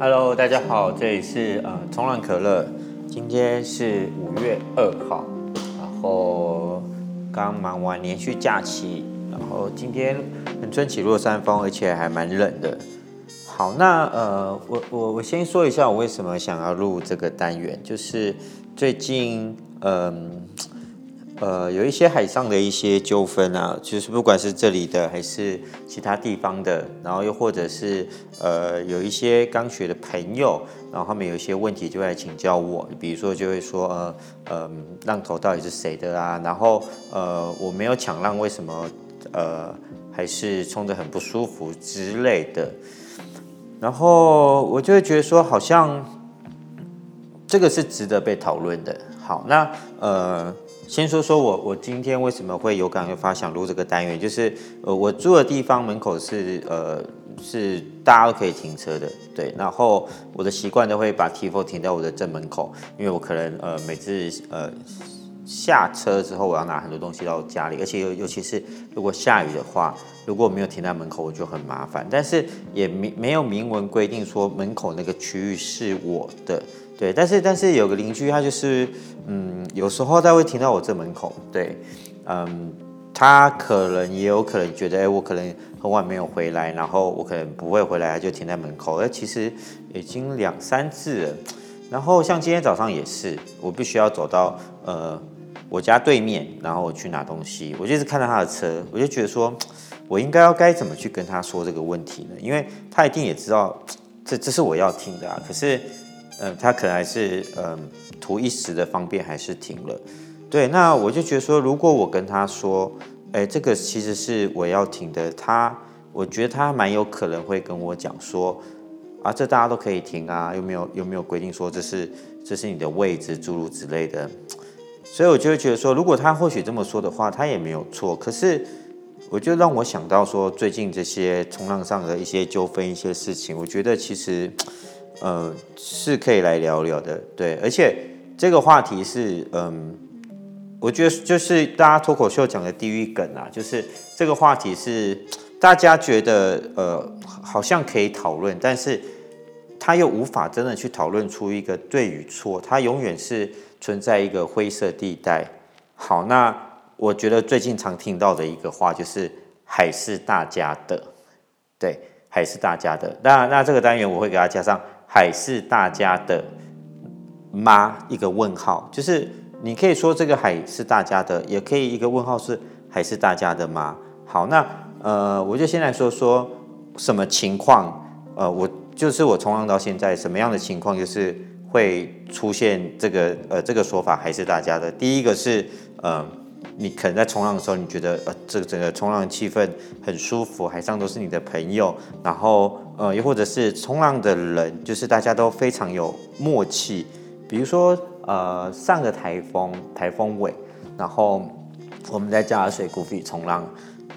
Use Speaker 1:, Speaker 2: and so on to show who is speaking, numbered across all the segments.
Speaker 1: Hello，大家好，这里是呃冲浪可乐，今天是五月二号，然后刚忙完连续假期，然后今天很春起落山风，而且还蛮冷的。好，那呃，我我我先说一下我为什么想要录这个单元，就是最近嗯。呃，有一些海上的一些纠纷啊，就是不管是这里的还是其他地方的，然后又或者是呃有一些刚学的朋友，然后他们有一些问题就会来请教我，比如说就会说呃呃浪头到底是谁的啊？然后呃我没有抢浪，为什么呃还是冲得很不舒服之类的？然后我就会觉得说好像这个是值得被讨论的。好，那呃。先说说我，我今天为什么会有感而发想录这个单元，就是呃，我住的地方门口是呃是大家都可以停车的，对。然后我的习惯都会把 T4 停在我的正门口，因为我可能呃每次呃下车之后我要拿很多东西到家里，而且尤尤其是如果下雨的话，如果没有停在门口，我就很麻烦。但是也没没有明文规定说门口那个区域是我的。对，但是但是有个邻居，他就是，嗯，有时候他会停到我这门口，对，嗯，他可能也有可能觉得，哎，我可能很晚没有回来，然后我可能不会回来，就停在门口。而其实已经两三次了，然后像今天早上也是，我必须要走到呃我家对面，然后我去拿东西，我就是看到他的车，我就觉得说，我应该要该怎么去跟他说这个问题呢？因为他一定也知道，这这是我要听的啊，可是。嗯，他可能还是嗯图一时的方便，还是停了。对，那我就觉得说，如果我跟他说，哎，这个其实是我要停的，他我觉得他蛮有可能会跟我讲说，啊，这大家都可以停啊，有没有有没有规定说这是这是你的位置，诸如之类的。所以我就会觉得说，如果他或许这么说的话，他也没有错。可是，我就让我想到说，最近这些冲浪上的一些纠纷、一些事情，我觉得其实。呃，是可以来聊聊的，对，而且这个话题是，嗯，我觉得就是大家脱口秀讲的地狱梗啊，就是这个话题是大家觉得呃好像可以讨论，但是他又无法真的去讨论出一个对与错，他永远是存在一个灰色地带。好，那我觉得最近常听到的一个话就是海是大家的，对，海是大家的。那那这个单元我会给他加上。海是大家的吗？一个问号，就是你可以说这个海是大家的，也可以一个问号是海是大家的吗？好，那呃，我就先来说说什么情况，呃，我就是我从浪到现在什么样的情况，就是会出现这个呃这个说法还是大家的。第一个是呃。你可能在冲浪的时候，你觉得呃，这个整个冲浪气氛很舒服，海上都是你的朋友，然后呃，又或者是冲浪的人，就是大家都非常有默契。比如说呃，上个台风，台风尾，然后我们在佳肴水谷比冲浪，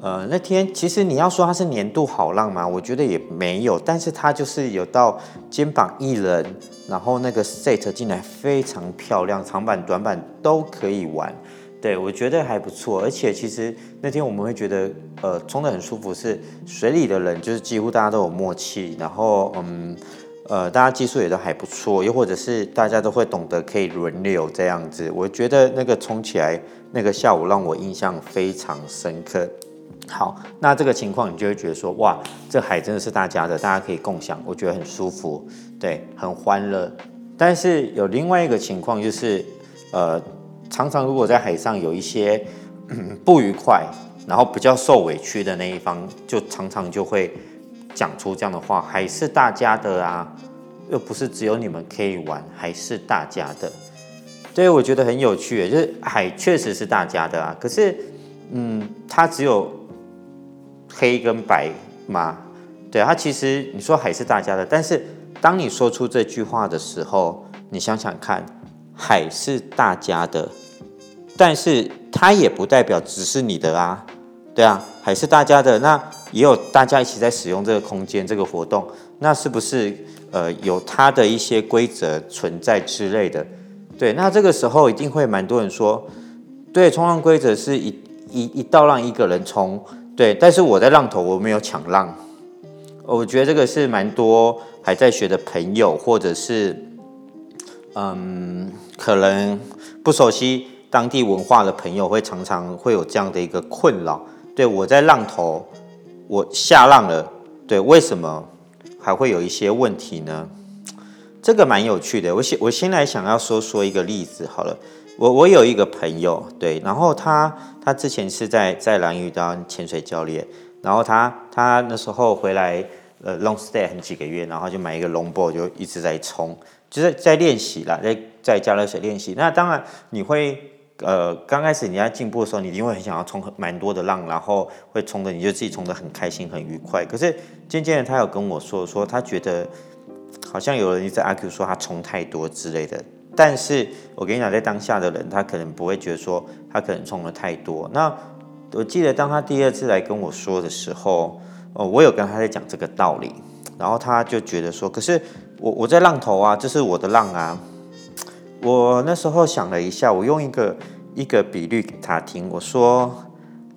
Speaker 1: 呃，那天其实你要说它是年度好浪嘛？我觉得也没有，但是它就是有到肩膀一人，然后那个 set 进来非常漂亮，长板短板都可以玩。对，我觉得还不错，而且其实那天我们会觉得，呃，冲得很舒服，是水里的人就是几乎大家都有默契，然后嗯，呃，大家技术也都还不错，又或者是大家都会懂得可以轮流这样子，我觉得那个冲起来那个下午让我印象非常深刻。好，那这个情况你就会觉得说，哇，这海真的是大家的，大家可以共享，我觉得很舒服，对，很欢乐。但是有另外一个情况就是，呃。常常如果在海上有一些不愉快，然后比较受委屈的那一方，就常常就会讲出这样的话：“海是大家的啊，又不是只有你们可以玩，海是大家的。”对，我觉得很有趣，就是海确实是大家的啊，可是，嗯，它只有黑跟白吗？对，它其实你说海是大家的，但是当你说出这句话的时候，你想想看。海是大家的，但是它也不代表只是你的啊，对啊，海是大家的，那也有大家一起在使用这个空间、这个活动，那是不是呃有它的一些规则存在之类的？对，那这个时候一定会蛮多人说，对，冲浪规则是一一一道浪一个人冲，对，但是我在浪头我没有抢浪，我觉得这个是蛮多。还在学的朋友，或者是嗯，可能不熟悉当地文化的朋友，会常常会有这样的一个困扰。对，我在浪头，我下浪了，对，为什么还会有一些问题呢？这个蛮有趣的。我先我先来想要说说一个例子好了。我我有一个朋友，对，然后他他之前是在在蓝屿当潜水教练，然后他他那时候回来呃 long stay 很几个月，然后就买一个 longboard 就一直在冲，就是在练习啦，在在加热水练习。那当然你会。呃，刚开始你在进步的时候，你一定会很想要冲蛮多的浪，然后会冲的，你就自己冲的很开心、很愉快。可是渐渐的，他有跟我说，说他觉得好像有人一直阿 Q 说他冲太多之类的。但是我跟你讲，在当下的人，他可能不会觉得说他可能冲的太多。那我记得当他第二次来跟我说的时候，哦，我有跟他在讲这个道理，然后他就觉得说，可是我我在浪头啊，这是我的浪啊。我那时候想了一下，我用一个一个比喻给他听。我说，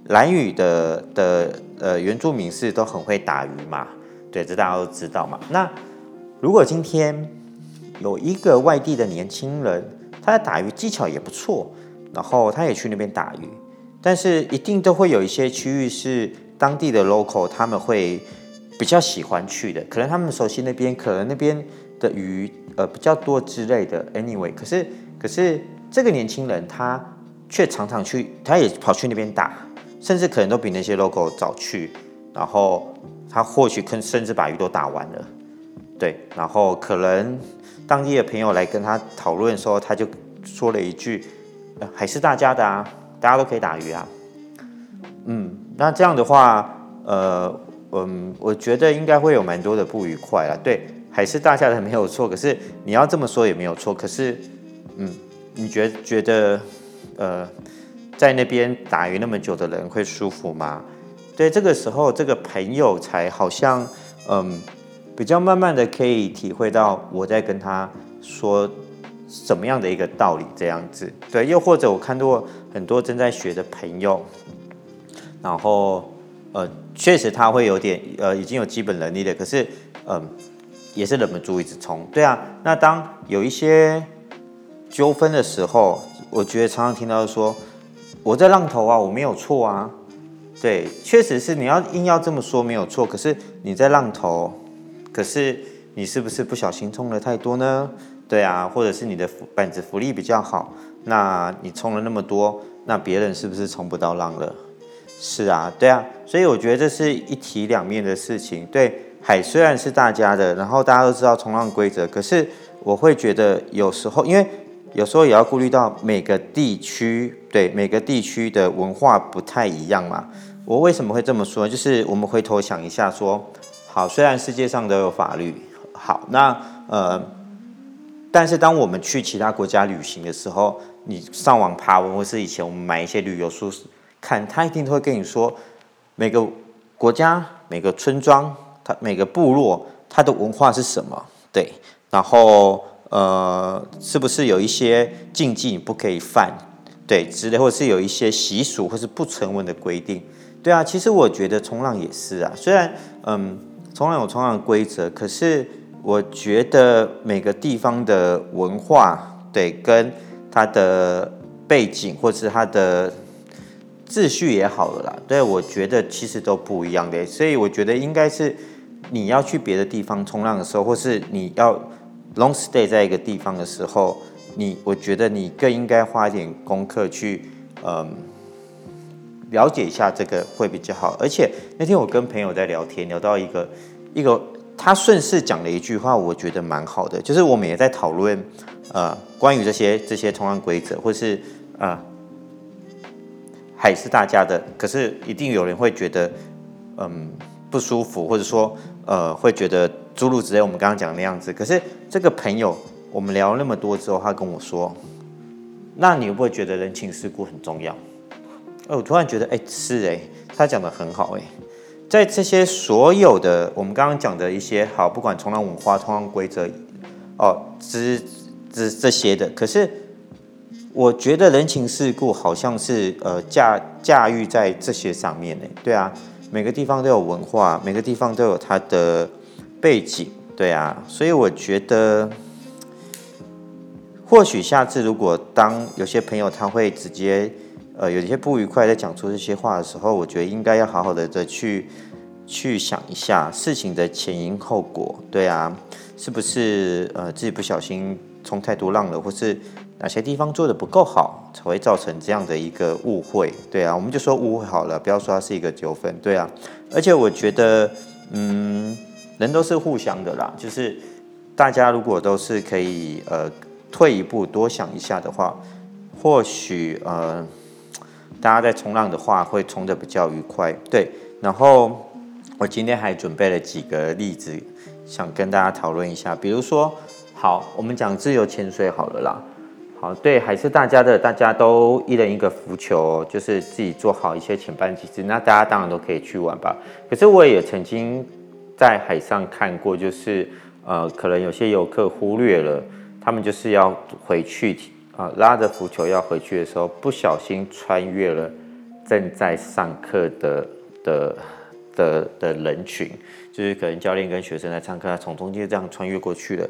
Speaker 1: 兰屿的的呃原住民是都很会打鱼嘛，对，这大家都知道嘛。那如果今天有一个外地的年轻人，他的打鱼技巧也不错，然后他也去那边打鱼，但是一定都会有一些区域是当地的 local 他们会比较喜欢去的，可能他们熟悉那边，可能那边的鱼。呃，比较多之类的，anyway，可是可是这个年轻人他却常常去，他也跑去那边打，甚至可能都比那些 logo 早去，然后他或许可甚至把鱼都打完了，对，然后可能当地的朋友来跟他讨论的时候，他就说了一句，呃，海是大家的啊，大家都可以打鱼啊，嗯，那这样的话，呃，嗯，我觉得应该会有蛮多的不愉快啊，对。还是大家的没有错，可是你要这么说也没有错。可是，嗯，你觉觉得，呃，在那边打鱼那么久的人会舒服吗？对，这个时候这个朋友才好像，嗯，比较慢慢的可以体会到我在跟他说什么样的一个道理，这样子。对，又或者我看到很多正在学的朋友，然后，呃，确实他会有点，呃，已经有基本能力的，可是，嗯。也是忍不住一直冲，对啊。那当有一些纠纷的时候，我觉得常常听到说，我在浪头啊，我没有错啊。对，确实是你要硬要这么说没有错。可是你在浪头，可是你是不是不小心冲了太多呢？对啊，或者是你的板子浮力比较好，那你冲了那么多，那别人是不是冲不到浪了？是啊，对啊。所以我觉得这是一体两面的事情，对。海虽然是大家的，然后大家都知道冲浪规则，可是我会觉得有时候，因为有时候也要顾虑到每个地区，对，每个地区的文化不太一样嘛。我为什么会这么说？就是我们回头想一下说，好，虽然世界上都有法律，好，那呃，但是当我们去其他国家旅行的时候，你上网爬文，或是以前我们买一些旅游书看，他一定都会跟你说每个国家、每个村庄。它每个部落它的文化是什么？对，然后呃，是不是有一些禁忌你不可以犯？对，之类，或者是有一些习俗或是不成文的规定？对啊，其实我觉得冲浪也是啊，虽然嗯，冲浪有冲浪的规则，可是我觉得每个地方的文化，对，跟它的背景或者是它的。秩序也好了啦，对，我觉得其实都不一样的，所以我觉得应该是你要去别的地方冲浪的时候，或是你要 long stay 在一个地方的时候，你我觉得你更应该花一点功课去嗯了解一下这个会比较好。而且那天我跟朋友在聊天，聊到一个一个他顺势讲了一句话，我觉得蛮好的，就是我们也在讨论呃关于这些这些冲浪规则，或是啊。还是大家的，可是一定有人会觉得，嗯，不舒服，或者说，呃，会觉得诸如之类。我们刚刚讲的那样子。可是这个朋友，我们聊那么多之后，他跟我说，那你会不会觉得人情世故很重要？哦，我突然觉得，哎，是哎，他讲的很好哎，在这些所有的我们刚刚讲的一些好，不管冲浪文化、冲浪规则，哦，之之这些的，可是。我觉得人情世故好像是呃驾驾驭在这些上面呢，对啊，每个地方都有文化，每个地方都有它的背景，对啊，所以我觉得，或许下次如果当有些朋友他会直接呃有些不愉快在讲出这些话的时候，我觉得应该要好好的的去去想一下事情的前因后果，对啊，是不是呃自己不小心冲太多浪了，或是哪些地方做得不够好，才会造成这样的一个误会，对啊，我们就说误会好了，不要说它是一个纠纷，对啊，而且我觉得，嗯，人都是互相的啦，就是大家如果都是可以呃退一步多想一下的话，或许呃大家在冲浪的话会冲得比较愉快，对，然后。我今天还准备了几个例子，想跟大家讨论一下。比如说，好，我们讲自由潜水好了啦。好，对，还是大家的，大家都一人一个浮球，就是自己做好一些潜伴机制，那大家当然都可以去玩吧。可是我也曾经在海上看过，就是呃，可能有些游客忽略了，他们就是要回去啊、拉着浮球要回去的时候，不小心穿越了正在上课的的。的的人群，就是可能教练跟学生在上课，他从中间这样穿越过去了，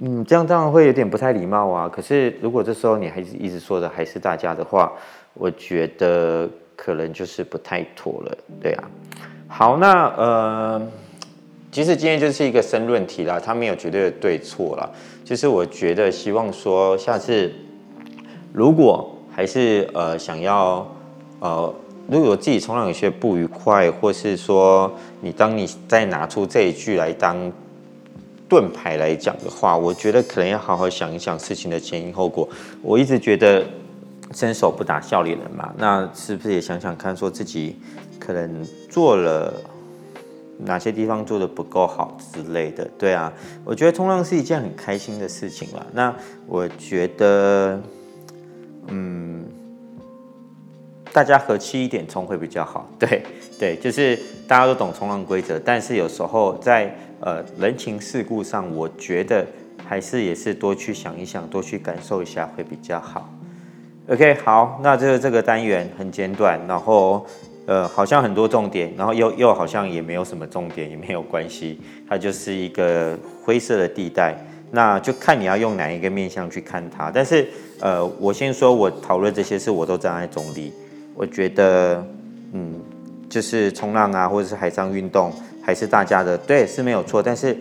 Speaker 1: 嗯，这样当然会有点不太礼貌啊。可是如果这时候你还是一直说的还是大家的话，我觉得可能就是不太妥了，对啊。好，那呃，其实今天就是一个申论题啦，它没有绝对的对错啦。就是我觉得希望说下次如果还是呃想要呃。如果自己冲浪有些不愉快，或是说你当你再拿出这一句来当盾牌来讲的话，我觉得可能要好好想一想事情的前因后果。我一直觉得伸手不打笑脸人嘛，那是不是也想想看，说自己可能做了哪些地方做得不够好之类的？对啊，我觉得冲浪是一件很开心的事情啦。那我觉得，嗯。大家和气一点冲会比较好，对对，就是大家都懂冲浪规则，但是有时候在呃人情世故上，我觉得还是也是多去想一想，多去感受一下会比较好。OK，好，那这个这个单元很简短，然后呃好像很多重点，然后又又好像也没有什么重点，也没有关系，它就是一个灰色的地带，那就看你要用哪一个面向去看它。但是呃，我先说我讨论这些事，我都站在中立。我觉得，嗯，就是冲浪啊，或者是海上运动，还是大家的，对，是没有错。但是，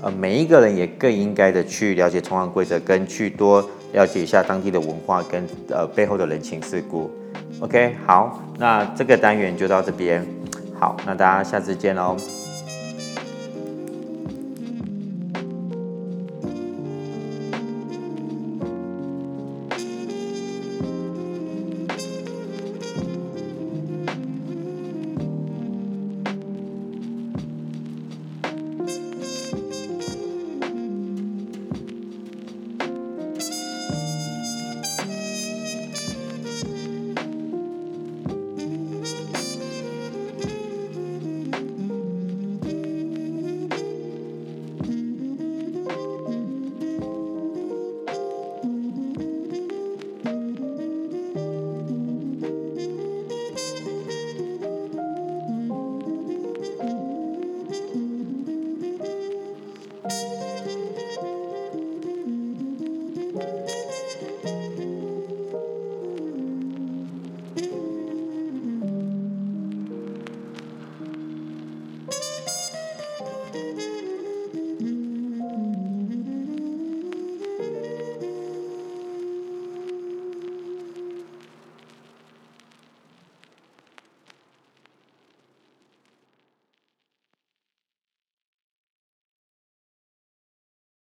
Speaker 1: 呃，每一个人也更应该的去了解冲浪规则，跟去多了解一下当地的文化跟呃背后的人情世故。OK，好，那这个单元就到这边，好，那大家下次见喽。